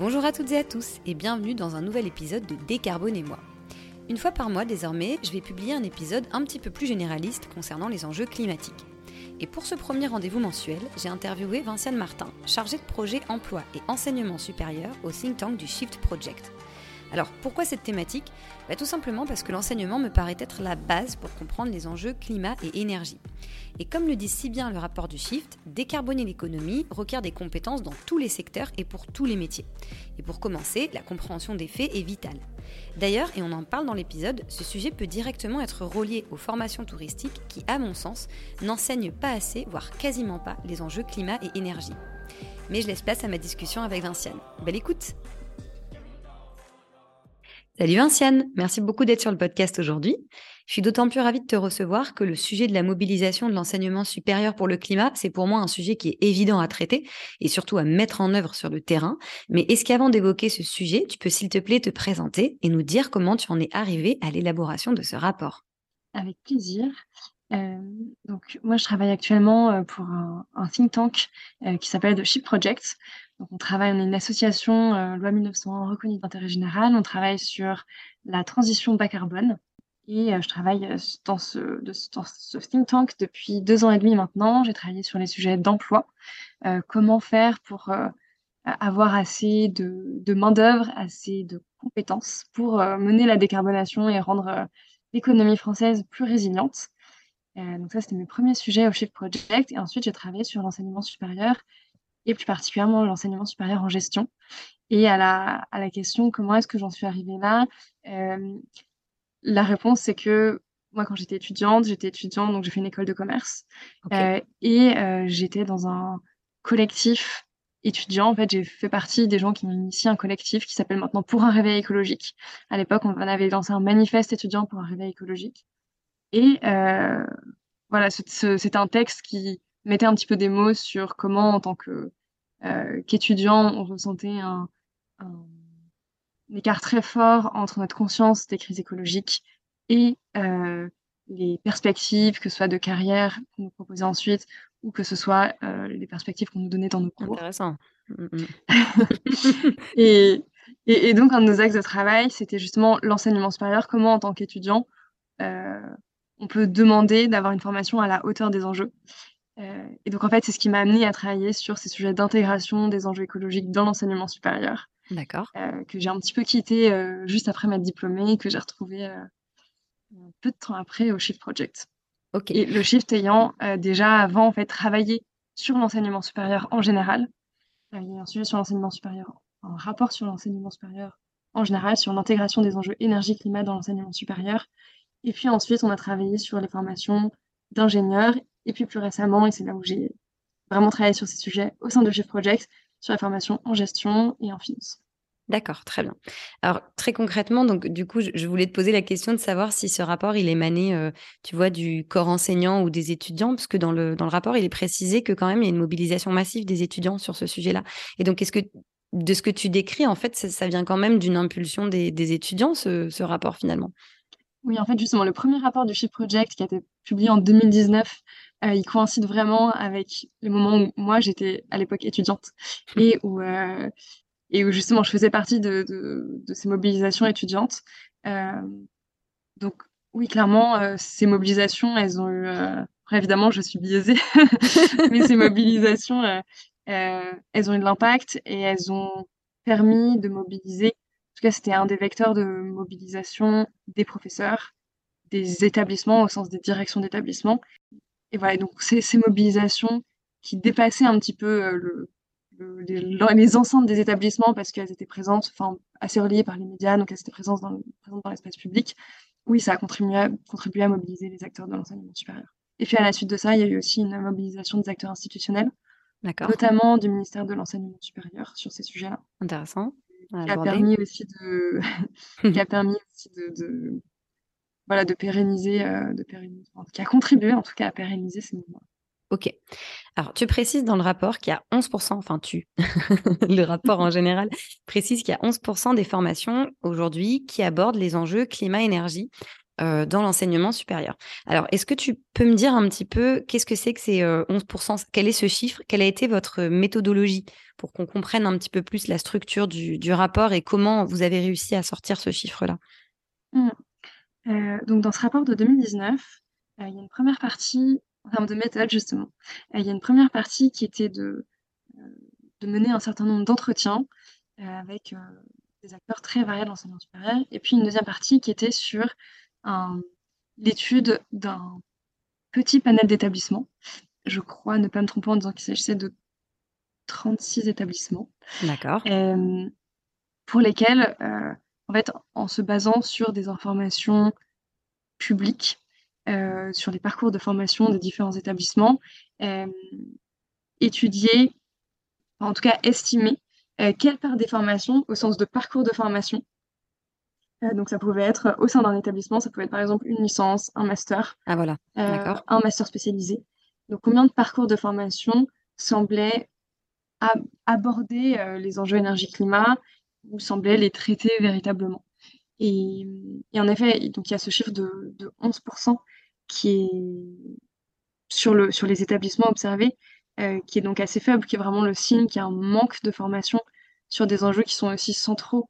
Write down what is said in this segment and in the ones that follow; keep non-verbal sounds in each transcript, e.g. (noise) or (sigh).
Bonjour à toutes et à tous et bienvenue dans un nouvel épisode de Décarbonez-moi. Une fois par mois désormais, je vais publier un épisode un petit peu plus généraliste concernant les enjeux climatiques. Et pour ce premier rendez-vous mensuel, j'ai interviewé Vinciane Martin, chargée de projet emploi et enseignement supérieur au think tank du Shift Project. Alors pourquoi cette thématique bah, Tout simplement parce que l'enseignement me paraît être la base pour comprendre les enjeux climat et énergie. Et comme le dit si bien le rapport du Shift, décarboner l'économie requiert des compétences dans tous les secteurs et pour tous les métiers. Et pour commencer, la compréhension des faits est vitale. D'ailleurs, et on en parle dans l'épisode, ce sujet peut directement être relié aux formations touristiques qui, à mon sens, n'enseignent pas assez, voire quasiment pas, les enjeux climat et énergie. Mais je laisse place à ma discussion avec Vinciane. Belle écoute Salut Vinciane, merci beaucoup d'être sur le podcast aujourd'hui. Je suis d'autant plus ravie de te recevoir que le sujet de la mobilisation de l'enseignement supérieur pour le climat, c'est pour moi un sujet qui est évident à traiter et surtout à mettre en œuvre sur le terrain. Mais est-ce qu'avant d'évoquer ce sujet, tu peux s'il te plaît te présenter et nous dire comment tu en es arrivé à l'élaboration de ce rapport? Avec plaisir. Euh, donc moi, je travaille actuellement euh, pour un, think tank euh, qui s'appelle The Ship Project. Donc, on travaille, on est une association loi 1901 reconnue d'intérêt général. On travaille sur la transition bas carbone. Et je travaille dans ce, dans ce think tank depuis deux ans et demi maintenant. J'ai travaillé sur les sujets d'emploi. comment faire pour avoir assez de, de main-d'œuvre, assez de compétences pour mener la décarbonation et rendre l'économie française plus résiliente. Euh, donc ça, c'était mes premiers sujets au Shift Project. Et ensuite, j'ai travaillé sur l'enseignement supérieur et plus particulièrement l'enseignement supérieur en gestion. Et à la, à la question comment est-ce que j'en suis arrivée là, euh, la réponse c'est que moi quand j'étais étudiante, j'étais étudiante donc j'ai fait une école de commerce euh, et j'étais dans un collectif étudiant. En fait, j'ai fait partie des gens qui ont initié un collectif qui s'appelle maintenant Pour un réveil écologique. À l'époque, on avait lancé un manifeste étudiant pour un réveil écologique. Et euh, voilà, c'était un texte qui mettait un petit peu des mots sur comment, en tant que euh, qu'étudiant, on ressentait un, un, écart très fort entre notre conscience des crises écologiques et euh, les perspectives, que ce soit de carrière qu'on nous proposait ensuite, ou que ce soit euh, les perspectives qu'on nous donnait dans nos cours. Intéressant. Mm, mm. (laughs) et, et, et, donc, un de nos axes de travail, c'était justement l'enseignement supérieur, comment, en tant qu'étudiant, on peut demander d'avoir une formation à la hauteur des enjeux? Euh, et donc, en fait, c'est ce qui m'a amené à travailler sur ces sujets d'intégration des enjeux écologiques dans l'enseignement supérieur. D'accord. Euh, que j'ai un petit peu quitté euh, juste après ma diplômée, que j'ai retrouvé un peu de temps après au Shift Project. Ok. Et le Shift ayant déjà avant, en fait, travaillé sur l'enseignement supérieur en général. Il y a un sujet sur l'enseignement supérieur, un rapport sur l'enseignement supérieur en général, sur l'intégration des enjeux énergie-climat dans l'enseignement supérieur. Et puis ensuite, on a travaillé sur les formations d'ingénieurs. Et puis plus récemment, et c'est là où j'ai vraiment travaillé sur ces sujets au sein de Shift Project, sur la formation en gestion et en finance. D'accord, très bien. Alors très concrètement, donc du coup, je, voulais te poser la question de savoir si ce rapport il émanait, euh, tu vois, du corps enseignant ou des étudiants, parce que dans le dans le rapport, il est précisé que quand même il y a une mobilisation massive des étudiants sur ce sujet-là. Et donc, est-ce que de ce que tu décris, en fait, ça, vient quand même d'une impulsion des, des étudiants, ce, ce rapport finalement? Oui, en fait, justement, le premier rapport du Shift Project qui a été publié en 2019, euh, il coïncide vraiment avec le moment où moi, j'étais à l'époque étudiante (laughs) et où, euh, et où justement, je faisais partie de, de, de ces mobilisations étudiantes. Euh, donc, oui, clairement, ces mobilisations, elles ont eu... Évidemment, je suis biaisée, (laughs) mais ces mobilisations, elles ont eu de l'impact et elles ont permis de mobiliser tout cas, c'était un des vecteurs de mobilisation des professeurs, des établissements au sens des directions d'établissement. Et voilà, donc ces, ces mobilisations qui dépassaient un petit peu euh, le, les, les, enceintes des établissements parce qu'elles étaient présentes, enfin assez reliées par les médias, donc elles étaient présentes dans, présentes dans l'espace public. Oui, ça a contribué à, contribué à mobiliser les acteurs de l'enseignement supérieur. Et puis à la suite de ça, il y a eu aussi une mobilisation des acteurs institutionnels, notamment du ministère de l'enseignement supérieur sur ces sujets-là. Intéressant qui a permis aussi de, (laughs) qui a permis aussi de, de voilà, de pérenniser, euh, de pérenniser, qui a contribué en tout cas à pérenniser ces mouvements. Ok. Alors, tu précises dans le rapport qu'il y a 11%, enfin tu, (laughs) le rapport en général précise qu'il y a 11% des formations aujourd'hui qui abordent les enjeux climat-énergie. dans l'enseignement supérieur. Alors, est-ce que tu peux me dire un petit peu qu'est-ce que c'est que ces 11% Quel est ce chiffre? Quelle a été votre méthodologie pour qu'on comprenne un petit peu plus la structure du, rapport et comment vous avez réussi à sortir ce chiffre-là? Mmh. Donc, dans ce rapport de 2019, il y a une première partie, en termes de méthode justement, il y a une première partie qui était de, de mener un certain nombre d'entretiens avec des acteurs très variés de l'enseignement supérieur, et puis une deuxième partie qui était sur l'étude d'un petit panel d'établissements. Je crois ne pas me tromper en disant qu'il s'agissait de 36 établissements. D'accord. pour lesquels, euh, en fait, en se basant sur des informations publiques, euh, sur les parcours de formation des différents établissements, étudier, en tout cas estimer, euh, quelle part des formations, au sens de parcours de formation, euh, donc ça pouvait être au sein d'un établissement, ça pouvait être par exemple une licence, un master, ah, voilà. Euh, un master spécialisé. Donc combien de parcours de formation semblaient aborder euh, les enjeux énergie-climat ou semblaient les traiter véritablement. Et, en effet, donc il y a ce chiffre de, 11% qui est sur, le, sur les établissements observés, qui est donc assez faible, qui est vraiment le signe qu'il y a un manque de formation sur des enjeux qui sont aussi centraux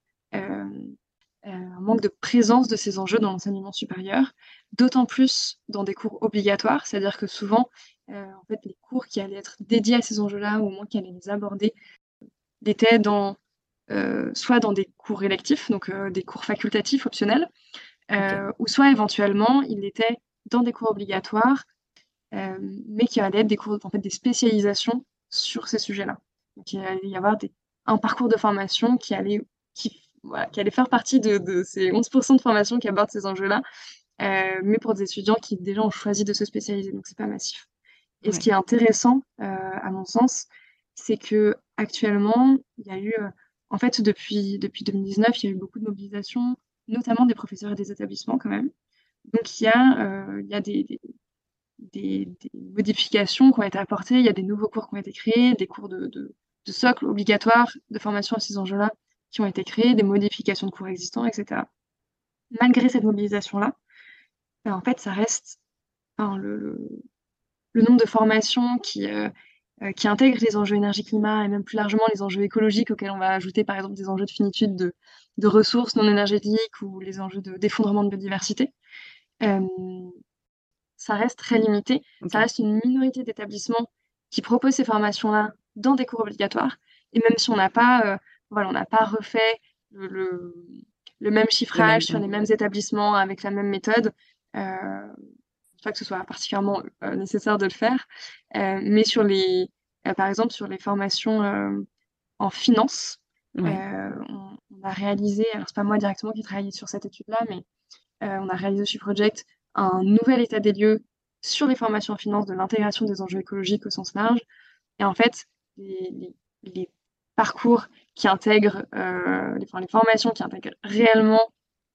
euh, un manque de présence de ces enjeux dans l'enseignement supérieur, d'autant plus dans des cours obligatoires, c'est-à-dire que souvent, euh, en fait, les cours qui allaient être dédiés à ces enjeux-là, ou au moins qui allaient les aborder, étaient dans, euh, soit dans des cours électifs, donc des cours facultatifs optionnels, ou soit éventuellement, il était dans des cours obligatoires, mais qui allaient être des cours, en fait, des spécialisations sur ces sujets-là. Donc, il allait y avoir des, un parcours de formation qui allait, qui qui allait faire partie de, ces 11% de formation qui abordent ces enjeux-là, euh, mais pour des étudiants qui déjà ont choisi de se spécialiser, donc c'est pas massif. Et ce qui est intéressant, euh, à mon sens, c'est que actuellement, il y a eu, euh, en fait, depuis, depuis 2019, il y a eu beaucoup de mobilisation, notamment des professeurs et des établissements quand même. Donc il y a, il y a des, des, modifications qui ont été apportées, il y a des nouveaux cours qui ont été créés, des cours de, de socle obligatoires de formation à ces enjeux-là qui ont été créés, des modifications de cours existants, etc. Malgré cette mobilisation-là, ben, en fait, ça reste le, nombre de formations qui, euh, euh, qui intègrent les enjeux énergie-climat et même plus largement les enjeux écologiques auxquels on va ajouter par exemple des enjeux de finitude de, ressources non énergétiques ou les enjeux d'effondrement de, biodiversité. Euh, ça reste très limité. Ça reste une minorité d'établissements qui proposent ces formations-là dans des cours obligatoires. Et même si on n'a pas voilà, on n'a pas refait le, même chiffrage sur les mêmes établissements avec la même méthode. Euh, pas que ce soit particulièrement euh, nécessaire de le faire, euh, mais sur les, euh, par exemple, sur les formations en finance, on, a réalisé, alors c'est pas moi directement qui travaille sur cette étude-là, mais on a réalisé chez Project un nouvel état des lieux sur les formations en finance de l'intégration des enjeux écologiques au sens large. Et en fait, les, les parcours qui intègrent, euh, les, formations qui intègrent réellement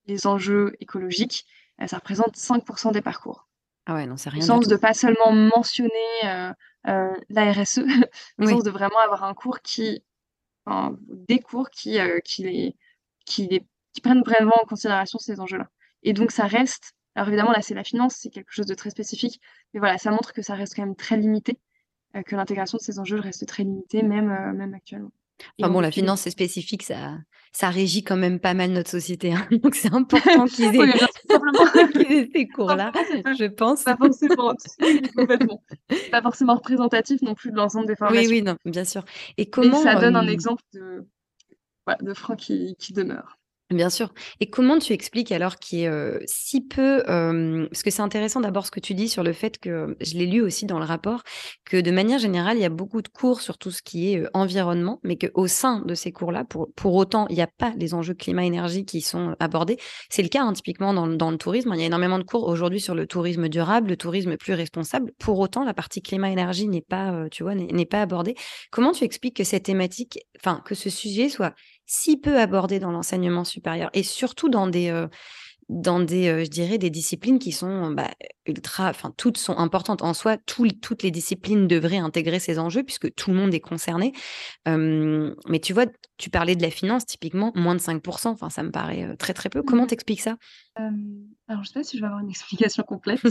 les enjeux écologiques, euh, ça représente 5% des parcours. Ah ouais, non, c'est rien. Au sens de pas seulement mentionner euh, la RSE, au sens de vraiment avoir un cours qui, des cours qui, qui, les, qui, les, qui prennent vraiment en considération ces enjeux-là. Et donc ça reste, alors évidemment là c'est la finance, c'est quelque chose de très spécifique, mais voilà, ça montre que ça reste quand même très limité, que l'intégration de ces enjeux reste très limitée, même, même actuellement. Enfin bon, la finance, c'est spécifique, ça, ça régit quand même pas mal notre société. Hein. (laughs) Donc c'est important (laughs) (laughs) qu'ils aient, aient, ces cours-là, je pense. Pas forcément. Pas forcément représentatif non plus de l'ensemble des formations. Oui, oui, non, bien sûr. Et comment ça donne un exemple de, de frein qui, qui demeure. Bien sûr. Et comment tu expliques alors qu'il y ait si peu, parce que c'est intéressant d'abord ce que tu dis sur le fait que, je l'ai lu aussi dans le rapport, que de manière générale, il y a beaucoup de cours sur tout ce qui est environnement, mais qu'au sein de ces cours-là, pour, pour autant, il n'y a pas les enjeux climat-énergie qui sont abordés. C'est le cas hein, typiquement dans, dans, le tourisme. Il y a énormément de cours aujourd'hui sur le tourisme durable, le tourisme plus responsable. Pour autant, la partie climat-énergie n'est pas, tu vois, n'est pas abordée. Comment tu expliques que cette thématique, enfin, que ce sujet soit si peu abordé dans l'enseignement supérieur et surtout dans des, euh, dans des, je dirais, des disciplines qui sont bah, ultra, enfin, toutes sont importantes en soi. toutes les disciplines devraient intégrer ces enjeux puisque tout le monde est concerné. mais tu vois, tu parlais de la finance, typiquement, moins de 5%, enfin, ça me paraît très, très peu. Comment mmh t'expliques ça? Alors, je sais pas si je vais avoir une explication complète.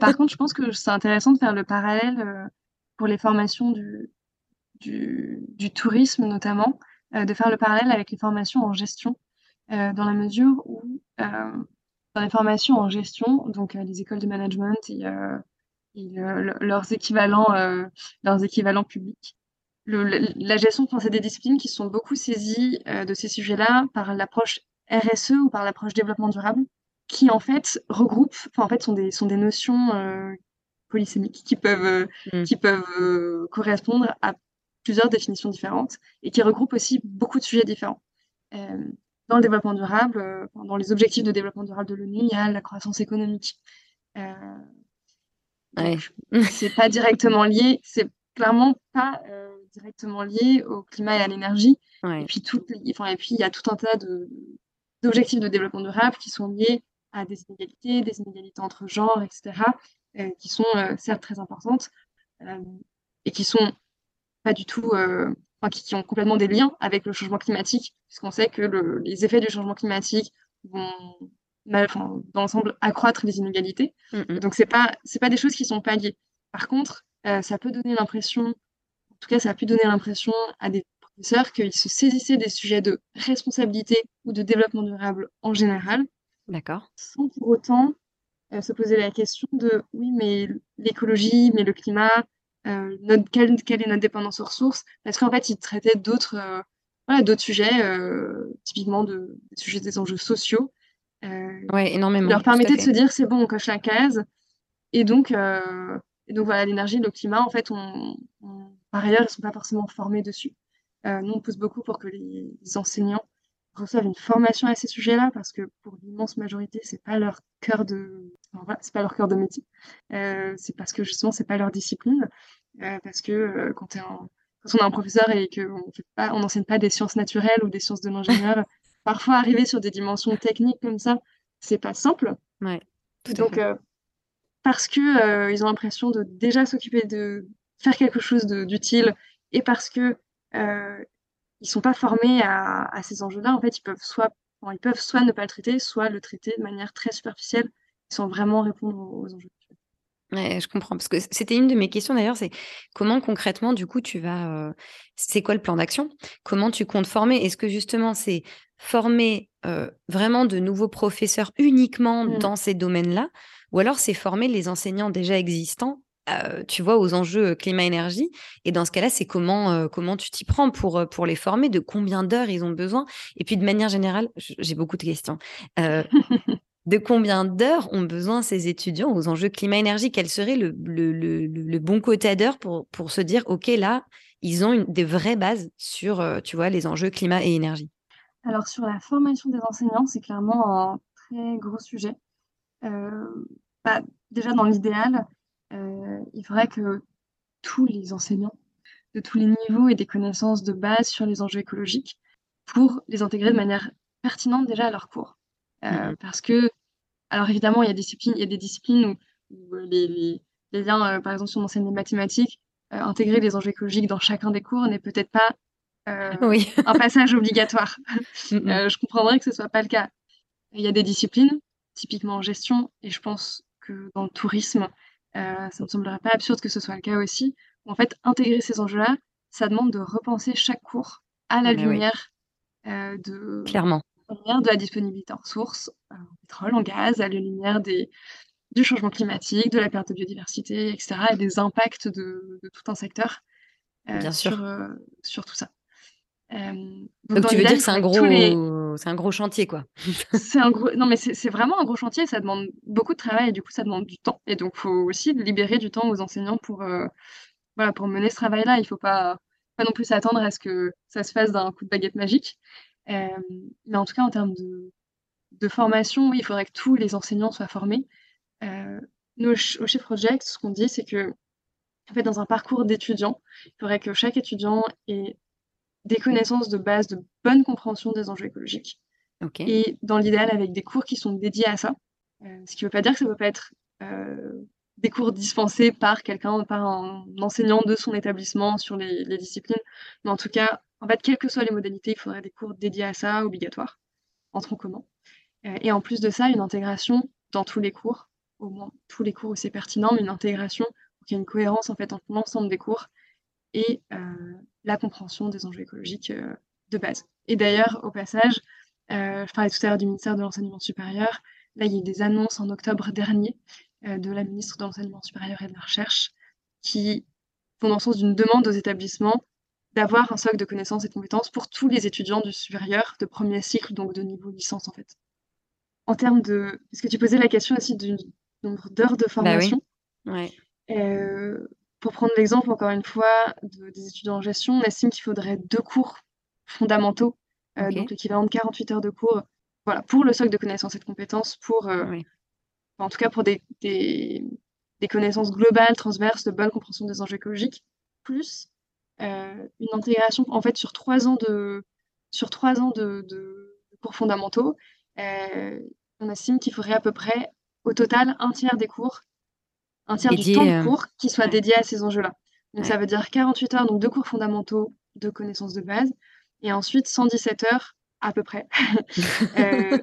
par contre, je pense que c'est intéressant de faire le parallèle pour les formations du, du, tourisme, notamment, de faire le parallèle avec les formations en gestion, dans la mesure où dans les formations en gestion, donc les écoles de management et, leurs équivalents, leurs équivalents publics, la gestion, c'est des disciplines qui sont beaucoup saisies euh, de ces sujets-là par l'approche RSE ou par l'approche développement durable, qui en fait regroupent, enfin en fait sont des, sont des notions euh, polysémiques qui peuvent, euh, mm. qui peuvent correspondre à plusieurs définitions différentes et qui regroupent aussi beaucoup de sujets différents. dans le développement durable, dans les objectifs de développement durable de l'ONU, il y a la croissance économique. Ouais. (laughs) c'est pas directement lié, c'est clairement pas directement lié au climat et à l'énergie. Et puis tout, enfin, et puis il y a tout un tas de d'objectifs de développement durable qui sont liés à des inégalités, des inégalités entre genres, etc., euh, qui sont euh, certes très importantes euh, et qui sont pas du tout, enfin, qui, ont complètement des liens avec le changement climatique, puisqu'on sait que le, les effets du changement climatique vont enfin, dans l'ensemble accroître les inégalités. Mm. Donc c'est pas c'est pas des choses qui sont pas liées. Par contre, ça peut donner l'impression tout cas, ça a pu donner l'impression à des professeurs qu'ils se saisissaient des sujets de responsabilité ou de développement durable en général. D'accord. Sans pour autant euh, se poser la question de oui, mais l'écologie, mais le climat, euh, notre, quelle, est notre dépendance aux ressources Parce qu'en fait, ils traitaient d'autres euh, voilà, d'autres sujets, typiquement de, des sujets des enjeux sociaux. oui, énormément. leur permettait de se dire c'est bon, on coche la case. Et donc, et donc voilà, l'énergie, le climat, en fait, on, par ailleurs, ils ne sont pas forcément formés dessus. Euh, nous, on pousse beaucoup pour que les, enseignants reçoivent une formation à ces sujets-là, parce que pour l'immense majorité, c'est pas leur cœur de, enfin, c'est pas leur cœur de métier. Euh, c'est parce que justement, c'est pas leur discipline, euh, parce que euh, quand, un, quand, on a un professeur et qu'on n'enseigne pas des sciences naturelles ou des sciences de l'ingénieur, (laughs) parfois arriver sur des dimensions techniques comme ça, c'est pas simple. Ouais, donc, euh, parce que euh, ils ont l'impression de déjà s'occuper de faire quelque chose d'utile et parce que euh, ils sont pas formés à, ces enjeux-là, en fait, ils peuvent soit ils peuvent soit ne pas le traiter, soit le traiter de manière très superficielle, sans vraiment répondre aux, enjeux. Ouais, je comprends. Parce que c'était une de mes questions d'ailleurs, c'est comment concrètement, du coup, tu vas. Euh, c'est quoi le plan d'action? Comment tu comptes former? Est-ce que justement, c'est former euh, vraiment de nouveaux professeurs uniquement mmh. dans ces domaines-là? Ou alors, c'est former les enseignants déjà existants euh, tu vois, aux enjeux climat-énergie. Et dans ce cas-là, c'est comment, comment tu t'y prends pour, pour les former, de combien d'heures ils ont besoin? Et puis, de manière générale, j'ai beaucoup de questions. (laughs) de combien d'heures ont besoin ces étudiants aux enjeux climat-énergie Quel serait le, bon quota d'heures pour, se dire, OK, là, ils ont des vraies bases sur, tu vois, les enjeux climat et énergie? Alors, sur la formation des enseignants, c'est clairement un très gros sujet. Bah, déjà, dans l'idéal, euh, il faudrait que tous les enseignants de tous les niveaux aient des connaissances de base sur les enjeux écologiques pour les intégrer de manière pertinente déjà à leur cours. Euh, mmh parce que, alors évidemment, il y a, il y a des disciplines où, les, liens, euh, par exemple, si on enseigne les mathématiques, intégrer les enjeux écologiques dans chacun des cours n'est peut-être pas (laughs) un passage obligatoire. Mmh je comprendrais que ce ne soit pas le cas. Il y a des disciplines, typiquement en gestion, et je pense que dans le tourisme, euh, ça ne me semblerait pas absurde que ce soit le cas aussi. En fait, intégrer ces enjeux-là, ça demande de repenser chaque cours à la lumière euh, de, Clairement. De la disponibilité en ressources, euh, en pétrole, en gaz, à la lumière des, du changement climatique, de la perte de biodiversité, etc., et des impacts de, tout un secteur Bien sûr. Sur, sur tout ça. donc, tu veux dire que c'est un gros, un gros chantier, quoi. (laughs) c'est un gros, non mais c'est vraiment un gros chantier. Ça demande beaucoup de travail et du coup ça demande du temps. Et donc il faut aussi libérer du temps aux enseignants pour, voilà, pour mener ce travail-là. Il faut pas, pas non plus s'attendre à ce que ça se fasse d'un coup de baguette magique. Mais en tout cas en termes de, de formation, oui, il faudrait que tous les enseignants soient formés. nous, au Chief Project, ce qu'on dit, c'est que en fait, dans un parcours d'étudiant, il faudrait que chaque étudiant ait des connaissances de base, de bonne compréhension des enjeux écologiques. Et dans l'idéal, avec des cours qui sont dédiés à ça. ce qui ne veut pas dire que ça ne peut pas être des cours dispensés par quelqu'un, par un enseignant de son établissement sur les, disciplines. Mais en tout cas, en fait, quelles que soient les modalités, il faudrait des cours dédiés à ça, obligatoires, en tronc. Euh, et en plus de ça, une intégration dans tous les cours, au moins tous les cours où c'est pertinent, mais une intégration pour qu'il y ait une cohérence en fait entre l'ensemble des cours et euh, la compréhension des enjeux écologiques euh, de base. Et d'ailleurs, au passage, je parlais tout à l'heure du ministère de l'Enseignement supérieur. Là, il y a eu des annonces en octobre dernier de la ministre de l'Enseignement supérieur et de la Recherche, qui vont dans le sens d'une demande aux établissements d'avoir un socle de connaissances et de compétences pour tous les étudiants du supérieur, de premier cycle, donc de niveau licence en fait. En termes de... Est-ce que tu posais la question aussi du nombre d'heures de bah formation. Euh, Pour prendre l'exemple, encore une fois, des étudiants en gestion, on estime qu'il faudrait deux cours fondamentaux, euh, donc l'équivalent de 48 heures de cours, voilà, pour le socle de connaissances et de compétences, pour en tout cas pour des, des, connaissances globales, transverses, de bonne compréhension des enjeux écologiques, plus euh, une intégration en fait sur trois ans de, sur trois ans de, cours fondamentaux. Euh, on estime qu'il faudrait à peu près au total un tiers des cours, un tiers du temps de euh, cours qui soit dédié à ces enjeux-là. Donc ça veut dire 48 heures, donc deux cours fondamentaux de connaissances de base, et ensuite 117 heures à peu près (laughs)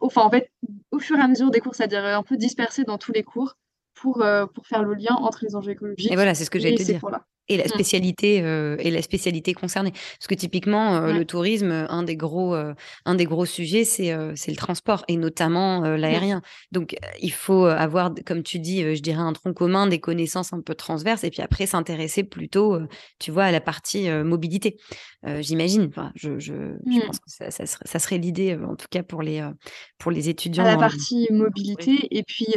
enfin, en fait, au fur et à mesure des cours, c'est-à-dire un peu dispersé dans tous les cours pour, euh, pour faire le lien entre les enjeux écologiques. Et voilà, c'est ce que dire et la mmh. spécialité euh, et la spécialité concernée parce que typiquement euh, le tourisme un des gros euh, un des gros sujets c'est c'est le transport et notamment mmh. l'aérien donc il faut avoir comme tu dis je dirais un tronc commun des connaissances un peu transverses et puis après s'intéresser plutôt tu vois à la partie mobilité j'imagine enfin, je, je, je, mmh. pense que ça, ça serait, ça serait l'idée en tout cas pour les pour les étudiants à la partie mobilité et puis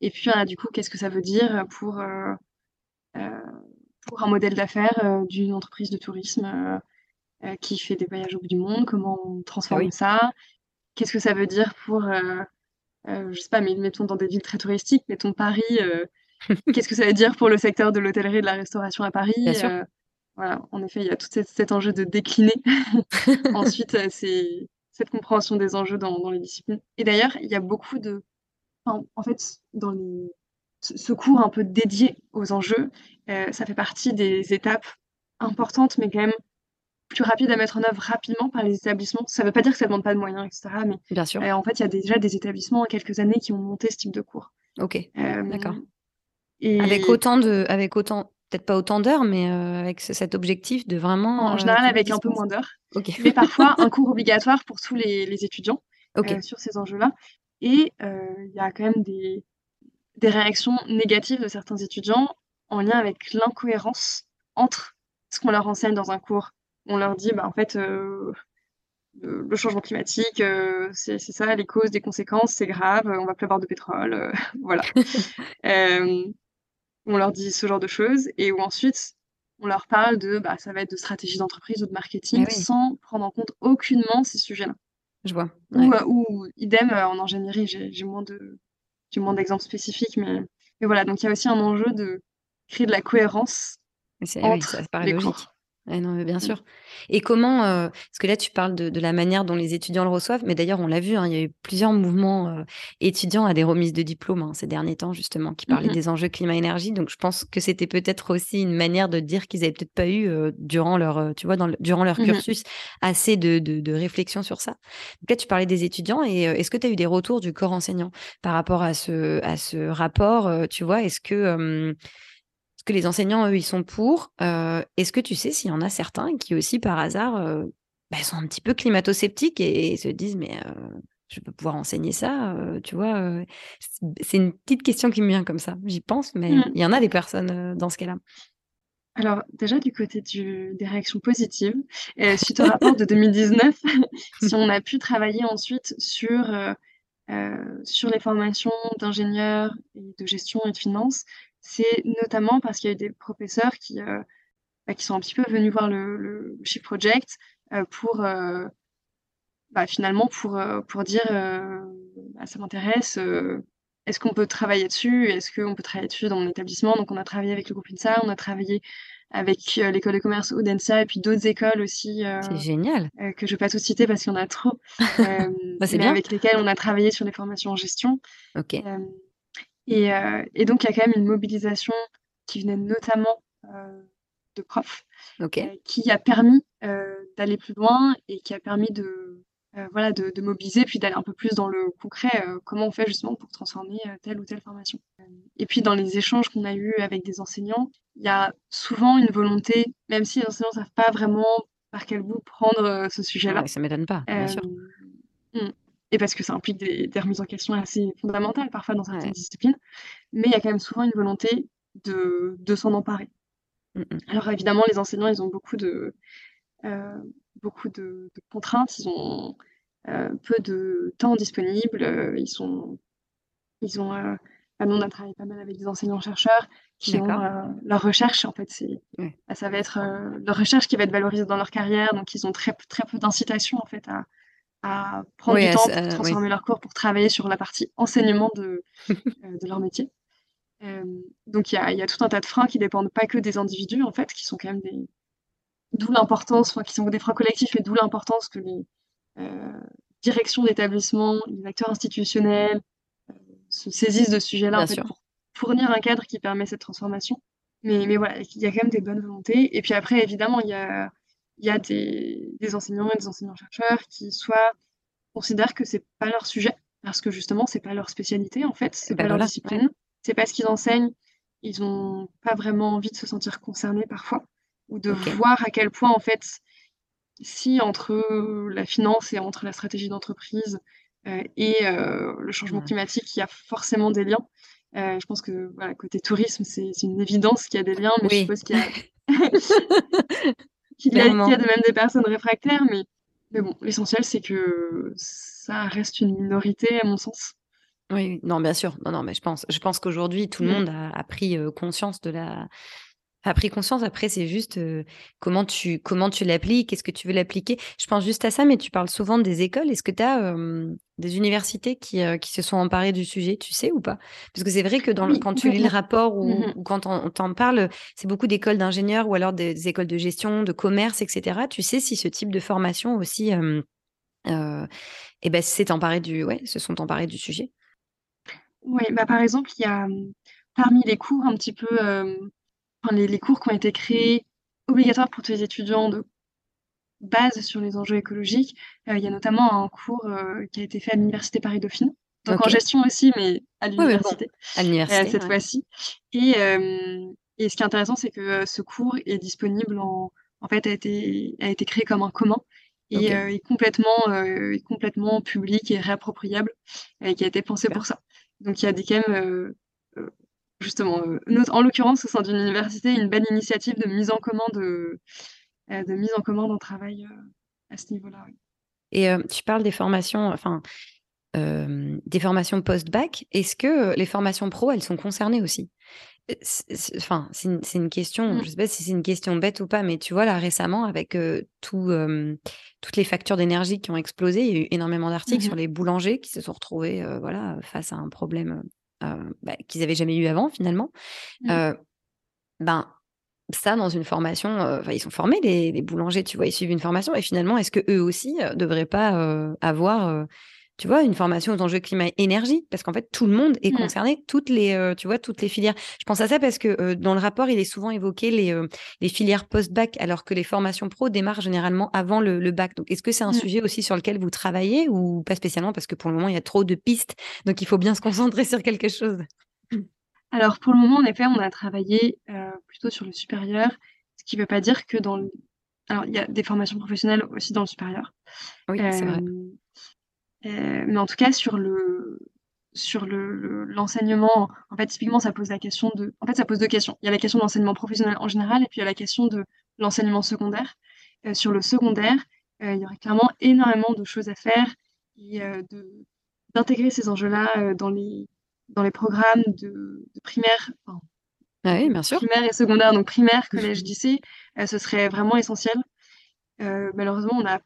et puis du coup qu'est-ce que ça veut dire pour pour un modèle d'affaires euh, d'une entreprise de tourisme euh, euh, qui fait des voyages au bout du monde, comment on transforme ah ça, qu'est-ce que ça veut dire pour, je sais pas, mais mettons dans des villes très touristiques, mettons Paris, (laughs) qu'est-ce que ça veut dire pour le secteur de l'hôtellerie et de la restauration à Paris voilà, en effet, il y a tout cet, enjeu de décliner. (laughs) Ensuite, c'est cette compréhension des enjeux dans, dans les disciplines. Et d'ailleurs, il y a beaucoup de. en fait, dans les, ce cours un peu dédié aux enjeux, euh, ça fait partie des étapes importantes, mais quand même plus rapides à mettre en œuvre rapidement par les établissements. Ça ne veut pas dire que ça ne demande pas de moyens, etc. Mais Bien sûr. Euh, en fait, il y a déjà des établissements en quelques années qui ont monté ce type de cours. Ok, euh, d'accord. Et... Avec autant de, avec autant, peut-être pas autant d'heures, mais avec cet objectif de vraiment. En général, avec un peu moins d'heures. Mais (laughs) parfois, un cours obligatoire pour tous les, les étudiants sur ces enjeux-là. Et il y a quand même des, des réactions négatives de certains étudiants en lien avec l'incohérence entre ce qu'on leur enseigne dans un cours. On leur dit, bah, en fait, euh, le changement climatique, euh, c'est ça, les causes, des conséquences, c'est grave, on va plus avoir de pétrole, euh, (laughs) voilà. (laughs) on leur dit ce genre de choses, et où ensuite, on leur parle de, bah, ça va être de stratégie d'entreprise ou de marketing, ah sans prendre en compte aucunement ces sujets-là. Je vois. Ou, idem, en ingénierie, j'ai moins de j'ai moins d'exemples spécifiques, mais, mais, voilà, donc il y a aussi un enjeu de créer de la cohérence entre oui, ça paraît logique non, bien mmh. sûr. Et comment, euh, parce que là, tu parles de, la manière dont les étudiants le reçoivent, mais d'ailleurs, on l'a vu, hein, il y a eu plusieurs mouvements euh, étudiants à des remises de diplômes hein, ces derniers temps, justement, qui parlaient mmh des enjeux climat-énergie. Donc, je pense que c'était peut-être aussi une manière de dire qu'ils n'avaient peut-être pas eu, euh, durant leur, tu vois, dans durant leur mmh cursus, assez de, de, réflexion sur ça. Donc là, tu parlais des étudiants, et est-ce que tu as eu des retours du corps enseignant par rapport à ce, à ce rapport Tu vois, est-ce que est-ce que les enseignants, eux, ils sont pour euh, Est-ce que tu sais s'il y en a certains qui aussi, par hasard, euh, bah, sont un petit peu climato-sceptiques et, se disent, mais euh, je peux pouvoir enseigner ça, tu vois C'est une petite question qui me vient comme ça. J'y pense, mais mmh. il y en a des personnes dans ce cas-là. Alors, déjà, du côté des réactions positives, suite au rapport de 2019, (laughs) si on a pu travailler ensuite sur, sur les formations d'ingénieurs et de gestion et de finance, c'est notamment parce qu'il y a eu des professeurs qui, euh, bah, qui sont un petit peu venus voir le, le Shift Project euh, pour euh, bah, finalement pour, pour dire bah, ça m'intéresse, est-ce qu'on peut travailler dessus? Est-ce qu'on peut travailler dessus dans mon établissement? Donc on a travaillé avec le groupe INSA, on a travaillé avec l'école de commerce Audencia et puis d'autres écoles aussi. c'est génial. que je ne vais pas tout citer parce qu'il y en a trop. (laughs) bah, mais bien. avec lesquelles on a travaillé sur les formations en gestion. Ok. Et, et, donc, il y a quand même une mobilisation qui venait notamment de profs, qui a permis d'aller plus loin et qui a permis de, euh, voilà, de, mobiliser, puis d'aller un peu plus dans le concret, euh, comment on fait justement pour transformer euh, telle ou telle formation. Et puis dans les échanges qu'on a eus avec des enseignants, il y a souvent une volonté, même si les enseignants ne savent pas vraiment par quel bout prendre ce sujet-là. Ça ça m'étonne pas, bien sûr. Hmm. Et parce que ça implique des, remises en question assez fondamentales parfois dans certaines disciplines, mais il y a quand même souvent une volonté de, de s'en emparer. Mmh, mmh. Alors évidemment, les enseignants, ils ont beaucoup de, beaucoup de, contraintes, ils ont euh, peu de temps disponible, euh, ils sont, ils ont, euh, bah, nous on a travaillé pas mal avec des enseignants-chercheurs qui ont leur recherche, en fait, c'est, ça va être leur recherche qui va être valorisée dans leur carrière, donc ils ont très, très peu d'incitation en fait à, à prendre du temps pour transformer leur cours, pour travailler sur la partie enseignement de, (laughs) de leur métier. donc il y a, y a, tout un tas de freins qui dépendent pas que des individus, en fait, qui sont quand même des, D'où l'importance, enfin, qui sont des freins collectifs, et d'où l'importance que les euh, directions d'établissement, les acteurs institutionnels euh, se saisissent de ce sujet-là pour fournir un cadre qui permet cette transformation. Mais, mais voilà, il y a quand même des bonnes volontés. Et puis après, évidemment, il y a, il y a des, des enseignants et des enseignants-chercheurs qui soit considèrent que c'est pas leur sujet, parce que justement, c'est pas leur spécialité, en fait, c'est pas leur discipline, c'est pas ce qu'ils enseignent, ils ont pas vraiment envie de se sentir concernés parfois ou de voir à quel point, en fait, si entre la finance et entre la stratégie d'entreprise euh, et euh, le changement climatique, il y a forcément des liens. Euh, je pense que voilà, côté tourisme, c'est une évidence qu'il y a des liens, mais je suppose qu'il y a, (laughs) (laughs) qu'il y, a, de même des personnes réfractaires, mais, mais bon, l'essentiel, c'est que ça reste une minorité, à mon sens. Oui, non, bien sûr. Non, non, mais je pense, je pense qu'aujourd'hui, tout le mm. monde a, a pris conscience de la, a pris conscience. Après, c'est juste comment tu comment tu l'appliques, est-ce que tu veux l'appliquer? Je pense juste à ça, mais tu parles souvent des écoles. Est-ce que tu as des universités qui, qui, se sont emparées du sujet, tu sais ou pas? Parce que c'est vrai que dans quand tu lis le rapport ou, mmh quand on, t'en parle, c'est beaucoup d'écoles d'ingénieurs ou alors des, écoles de gestion, de commerce, etc. Tu sais si ce type de formation aussi, eh ben, s'est emparé du, ouais, se sont emparés du sujet? Oui, bah par exemple, il y a parmi les cours un petit peu les, cours qui ont été créés obligatoires pour tous les étudiants de base sur les enjeux écologiques. Euh, il y a notamment un cours euh, qui a été fait à l'Université Paris-Dauphine, donc en gestion aussi, mais à l'université, à l'université euh, cette fois-ci. Et, et, ce qui est intéressant, c'est que ce cours est disponible en, en fait, a été, a été créé comme un commun et est complètement, est complètement public et réappropriable, et qui a été pensé pour ça. Donc il y a des quand même justement, euh, en l'occurrence, au sein d'une université, une belle initiative de mise en commun de, euh, de mise en commun d'un travail euh, à ce niveau-là. Et tu parles des formations, enfin, des formations post-bac. Est-ce que les formations pro, elles sont concernées aussi? Enfin, c'est une, une, question, mmh. je ne sais pas si c'est une question bête ou pas, mais tu vois, là, récemment, avec tout, toutes les factures d'énergie qui ont explosé, il y a eu énormément d'articles mmh sur les boulangers qui se sont retrouvés voilà, face à un problème bah, qu'ils avaient jamais eu avant finalement. Mmh. Euh, ben ça dans une formation, euh, ils sont formés les, boulangers, tu vois, ils suivent une formation et finalement est-ce que eux aussi devraient pas avoir tu vois, une formation aux enjeux climat-énergie, parce qu'en fait, tout le monde est mmh. concerné, toutes les, euh, tu vois, toutes les filières. Je pense à ça parce que euh, dans le rapport, il est souvent évoqué les, euh, les filières post-bac, alors que les formations pro démarrent généralement avant le, bac. Donc, est-ce que c'est un mmh. sujet aussi sur lequel vous travaillez ou pas spécialement? Parce que pour le moment, il y a trop de pistes, donc il faut bien se concentrer sur quelque chose (clears throat) Alors, pour le moment, en effet, on a travaillé plutôt sur le supérieur, ce qui ne veut pas dire que dans le... Alors, il y a des formations professionnelles aussi dans le supérieur. Oui, c'est vrai. Euh, mais en tout cas, sur le sur le l'enseignement, en fait, typiquement, ça pose la question de... En fait, ça pose deux questions. Il y a la question de l'enseignement professionnel en général, et puis il y a la question de l'enseignement secondaire. Euh, sur le secondaire, euh, il y aurait clairement énormément de choses à faire et d'intégrer ces enjeux-là dans les dans les programmes de, de primaire, enfin, ah oui, bien sûr. primaire et secondaire, donc primaire, collège, lycée, ce serait vraiment essentiel. malheureusement, on a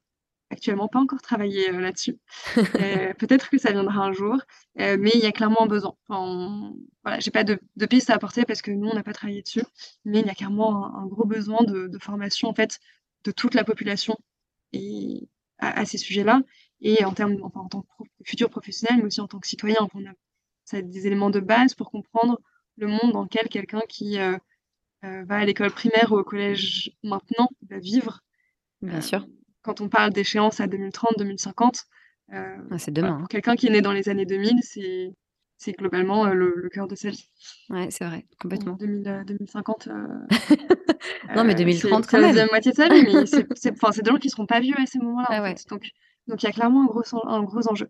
actuellement pas encore travaillé là-dessus. (laughs) Peut-être que ça viendra un jour, mais il y a clairement un besoin. Enfin, voilà, j'ai pas de, de piste à apporter parce que nous, on n'a pas travaillé dessus, mais il y a clairement un, gros besoin de, formation en fait de toute la population et à, ces sujets-là. Et en termes, enfin, en tant que futur professionnel, mais aussi en tant que citoyen, on a ça des éléments de base pour comprendre le monde dans lequel quelqu'un qui va à l'école primaire ou au collège maintenant va vivre. Bien sûr quand on parle d'échéance à 2030, 2050, euh, c'est demain. pour hein. quelqu'un qui est né dans les années 2000, c'est c'est globalement euh, le, cœur de sa vie. Ouais, c'est vrai, complètement. 2050. Euh, (laughs) non, mais 2030 quand même. C'est la moitié de sa vie, mais c'est des gens qui ne seront pas vieux à ces moments-là. Ah donc, donc il y a clairement un gros, un gros enjeu.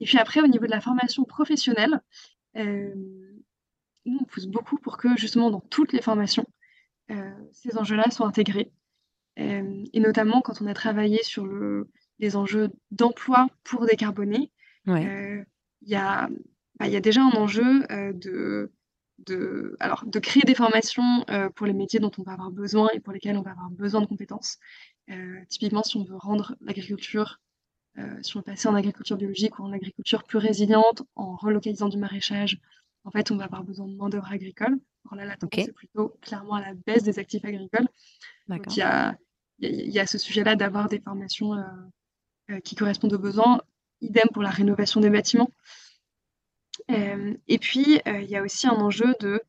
Et puis après, au niveau de la formation professionnelle, nous, on pousse beaucoup pour que justement dans toutes les formations, ces enjeux-là soient intégrés et notamment quand on a travaillé sur le, les enjeux d'emploi pour décarboner, il y, a, bah, y a déjà un enjeu de, de, alors, de créer des formations pour les métiers dont on va avoir besoin et pour lesquels on va avoir besoin de compétences. typiquement, si on veut rendre l'agriculture, si on veut passer en agriculture biologique ou en agriculture plus résiliente, en relocalisant du maraîchage, en fait, on va avoir besoin de main-d'œuvre agricole. Alors là, la tendance est plutôt clairement à la baisse des actifs agricoles. Il y a, y a ce sujet-là d'avoir des formations euh, euh, qui correspondent aux besoins. Idem pour la rénovation des bâtiments. Euh, et puis, il y a aussi un enjeu de.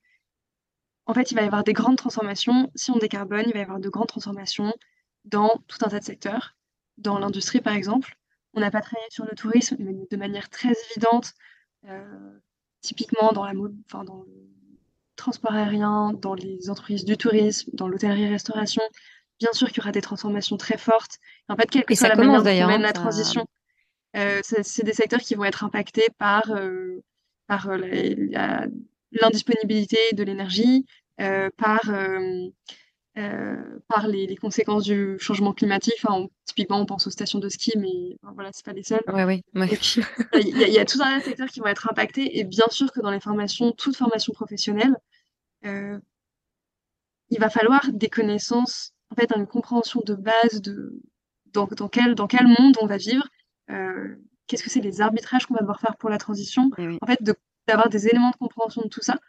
En fait, il va y avoir des grandes transformations. Si on décarbone, il va y avoir de grandes transformations dans tout un tas de secteurs. Dans l'industrie, par exemple, on n'a pas travaillé sur le tourisme, mais de manière très évidente. typiquement dans, la, enfin, dans le transport aérien, dans les entreprises du tourisme, dans l'hôtellerie-restauration, bien sûr qu'il y aura des transformations très fortes. En fait, quelle que soit la manière dont on mène la transition, euh, c'est des secteurs qui vont être impactés par, euh, par euh, l'indisponibilité de l'énergie, par, par les, conséquences du changement climatique. Enfin, typiquement, on pense aux stations de ski, mais enfin, voilà, c'est pas les seuls. oui, Il y, a tout un secteurs qui vont être impactés, et bien sûr que dans les formations, toute formation professionnelle, il va falloir des connaissances en fait une compréhension de base de dans, dans, quel, dans quel monde on va vivre, euh, qu'est-ce que c'est les arbitrages qu'on va devoir faire pour la transition, eh en fait d'avoir des éléments de compréhension de tout ça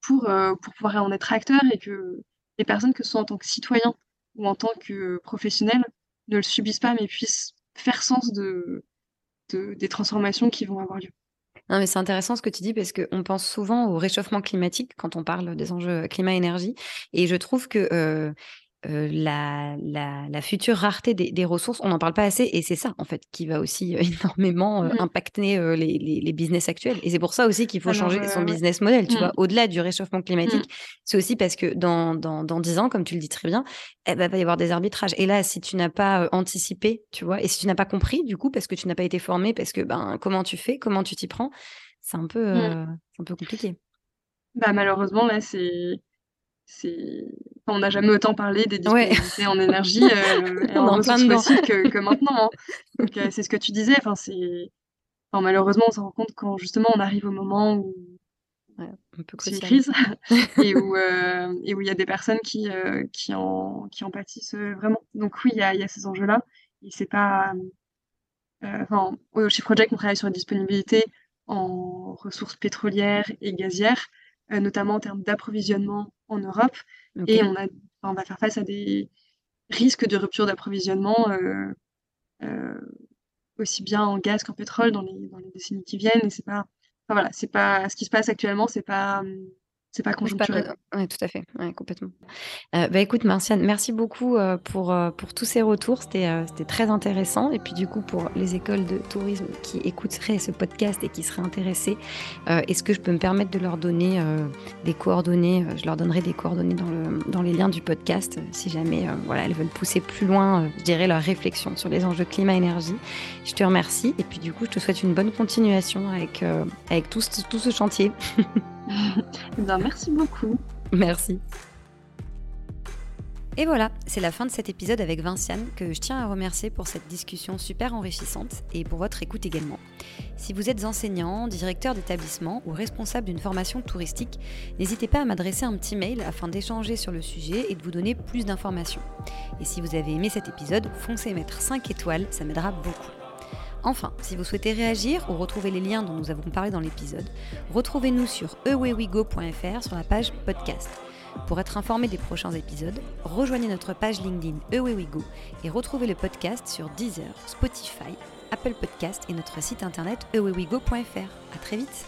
pour, euh, pour pouvoir en être acteur et que les personnes, que ce soit en tant que citoyens ou en tant que professionnels, ne le subissent pas mais puissent faire sens de, de des transformations qui vont avoir lieu. Non, mais c'est intéressant ce que tu dis parce qu'on pense souvent au réchauffement climatique quand on parle des enjeux climat-énergie. Et je trouve que euh, euh, la, la, future rareté des, ressources, on n'en parle pas assez et c'est ça en fait qui va aussi (laughs) énormément euh, mmh. impacter euh, les, les, business actuels. Et c'est pour ça aussi qu'il faut changer son business model, tu mmh. vois, au-delà du réchauffement climatique. Mmh. C'est aussi parce que dans, dans, dans 10 ans, comme tu le dis très bien, eh ben, va y avoir des arbitrages. Et là, si tu n'as pas anticipé, tu vois, et si tu n'as pas compris du coup, parce que tu n'as pas été formé, parce que ben comment tu fais, comment tu t'y prends, c'est un peu, un peu compliqué. Bah malheureusement là c'est on n'a jamais autant parlé des disponibilités en énergie euh, (laughs) et en ressources fossiles que, que, (laughs) maintenant. Hein. Donc euh, c'est ce que tu disais. Enfin c'est enfin, malheureusement on se rend compte quand justement on arrive au moment où ouais, c'est une crise (laughs) et où euh, et où il y a des personnes qui qui en qui en pâtissent vraiment. Donc oui il y a, y a ces enjeux là et c'est pas enfin au Shift Project on travaille sur la disponibilité en ressources pétrolières et gazières notamment en termes d'approvisionnement en Europe. Et on, a, on va faire face à des risques de rupture d'approvisionnement, euh, euh, aussi bien en gaz qu'en pétrole dans les, dans les décennies qui viennent. Et c'est pas, enfin, voilà, c'est pas ce qui se passe actuellement, c'est pas c'est pas conjoncturel. Oui, tout à fait, complètement. Euh, bah, écoute, Marciane, merci beaucoup euh, pour, euh, pour tous ces retours. C'était c'était très intéressant. Et puis, du coup, pour les écoles de tourisme qui écouteraient ce podcast et qui seraient intéressées, est-ce que je peux me permettre de leur donner des coordonnées Je leur donnerai des coordonnées dans, le, dans les liens du podcast si jamais voilà, elles veulent pousser plus loin, je dirais, leur réflexion sur les enjeux climat-énergie. Je te remercie. Et puis, du coup, je te souhaite une bonne continuation avec, avec tout, tout ce chantier. (laughs) Eh ben, merci beaucoup. Merci. Et voilà, c'est la fin de cet épisode avec Vinciane, que je tiens à remercier pour cette discussion super enrichissante et pour votre écoute également. Si vous êtes enseignant, directeur d'établissement ou responsable d'une formation touristique, n'hésitez pas à m'adresser un petit mail afin d'échanger sur le sujet et de vous donner plus d'informations. Et si vous avez aimé cet épisode, foncez mettre 5 étoiles, ça m'aidera beaucoup. Enfin, si vous souhaitez réagir ou retrouver les liens dont nous avons parlé dans l'épisode, retrouvez-nous sur ewewigo.fr sur la page podcast. Pour être informé des prochains épisodes, rejoignez notre page LinkedIn Ewewigo et retrouvez le podcast sur Deezer, Spotify, Apple Podcast et notre site internet ewewigo.fr. A très vite